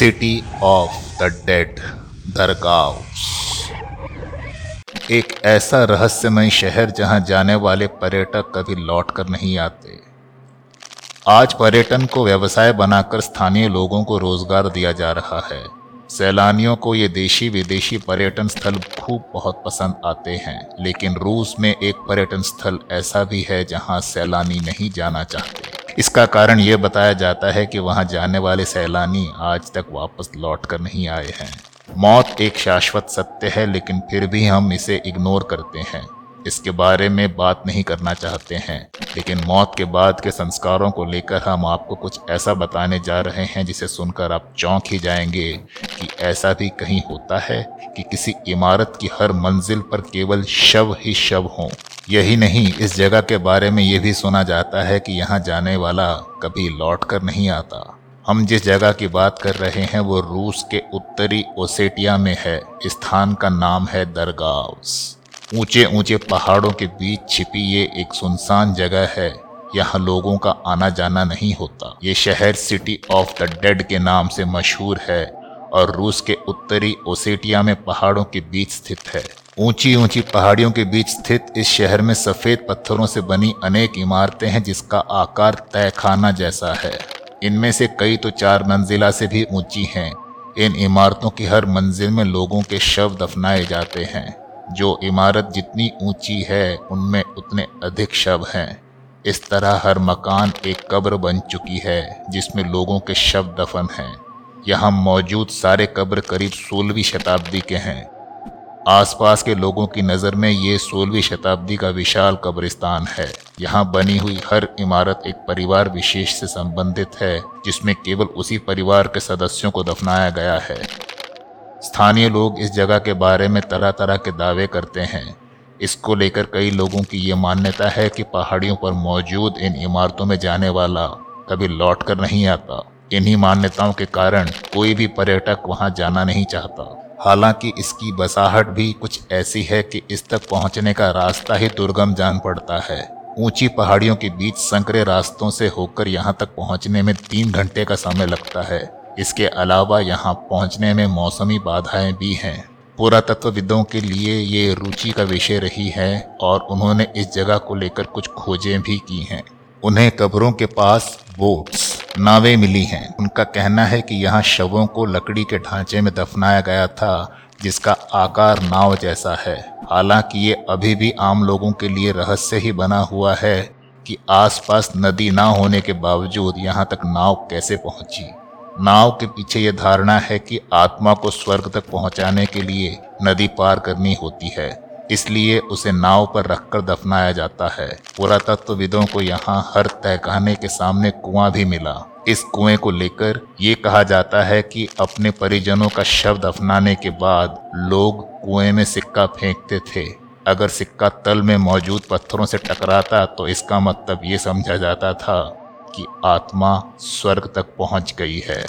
City of the dead दरगाह एक ऐसा रहस्यमय शहर जहाँ जाने वाले पर्यटक कभी लौट कर नहीं आते। आज पर्यटन को व्यवसाय बनाकर स्थानीय लोगों को रोज़गार दिया जा रहा है। सैलानियों को ये देशी विदेशी पर्यटन स्थल खूब बहुत पसंद आते हैं, लेकिन रूस में एक पर्यटन स्थल ऐसा भी है जहाँ सैलानी नहीं जाना चाहते। इसका कारण ये बताया जाता है कि वहाँ जाने वाले सैलानी आज तक वापस लौट कर नहीं आए हैं। मौत एक शाश्वत सत्य है, लेकिन फिर भी हम इसे इग्नोर करते हैं। इसके बारे में बात नहीं करना चाहते हैं, लेकिन मौत के बाद के संस्कारों को लेकर हम आपको कुछ ऐसा बताने जा रहे हैं जिसे सुनकर आप चौंक ही जाएँगे कि ऐसा भी कहीं होता है कि किसी इमारत की हर मंजिल पर केवल शव ही शव हों। यही नहीं, इस जगह के बारे में ये भी सुना जाता है कि यहाँ जाने वाला कभी लौट कर नहीं आता। हम जिस जगह की बात कर रहे हैं, वो रूस के उत्तरी ओसेटिया में है। स्थान का नाम है दरगाव्स। ऊँचे ऊँचे पहाड़ों के बीच छिपी ये एक सुनसान जगह है। यहाँ लोगों का आना जाना नहीं होता। ये शहर सिटी ऑफ़ द डेड के नाम से मशहूर है और रूस के उत्तरी ओसेटिया में पहाड़ों के बीच स्थित है। ऊँची ऊँची पहाड़ियों के बीच स्थित इस शहर में सफ़ेद पत्थरों से बनी अनेक इमारतें हैं, जिसका आकार तयखाना जैसा है। इनमें से कई तो चार मंजिला से भी ऊँची हैं। इन इमारतों की हर मंजिल में लोगों के शव दफनाए जाते हैं। जो इमारत जितनी ऊँची है, उनमें उतने अधिक शव हैं। इस तरह हर मकान एक कब्र बन चुकी है, जिसमें लोगों के शव दफन हैं। यहाँ मौजूद सारे कब्र करीब सोलहवीं शताब्दी के हैं। आसपास के लोगों की नज़र में ये सोलहवीं शताब्दी का विशाल कब्रिस्तान है। यहाँ बनी हुई हर इमारत एक परिवार विशेष से संबंधित है, जिसमें केवल उसी परिवार के सदस्यों को दफनाया गया है। स्थानीय लोग इस जगह के बारे में तरह तरह के दावे करते हैं। इसको लेकर कई लोगों की ये मान्यता है कि पहाड़ियों पर मौजूद इन इमारतों में जाने वाला कभी लौट कर नहीं आता। इन्हीं मान्यताओं के कारण कोई भी पर्यटक वहाँ जाना नहीं चाहता। हालाँकि इसकी बसाहट भी कुछ ऐसी है कि इस तक पहुँचने का रास्ता ही दुर्गम जान पड़ता है। ऊँची पहाड़ियों के बीच संकरे रास्तों से होकर यहाँ तक पहुँचने में तीन घंटे का समय लगता है। इसके अलावा यहाँ पहुँचने में मौसमी बाधाएँ भी हैं। पुरातत्वविदों के लिए ये रुचि का विषय रही है और उन्होंने इस जगह को लेकर कुछ खोजें भी की हैं। उन्हें कब्रों के पास बोट्स नावें मिली हैं। उनका कहना है कि यहाँ शवों को लकड़ी के ढांचे में दफनाया गया था, जिसका आकार नाव जैसा है। हालाँकि ये अभी भी आम लोगों के लिए रहस्य ही बना हुआ है कि आसपास नदी ना होने के बावजूद यहाँ तक नाव कैसे पहुँची। नाव के पीछे ये धारणा है कि आत्मा को स्वर्ग तक पहुँचाने के लिए नदी पार करनी होती है। इसलिए उसे नाव पर रखकर दफनाया जाता है। पुरातत्वविदों को यहाँ हर तहखाने के सामने कुआँ भी मिला। इस कुएँ को लेकर ये कहा जाता है कि अपने परिजनों का शव दफनाने के बाद लोग कुएँ में सिक्का फेंकते थे। अगर सिक्का तल में मौजूद पत्थरों से टकराता तो इसका मतलब ये समझा जाता था कि आत्मा स्वर्ग तक पहुँच गई है।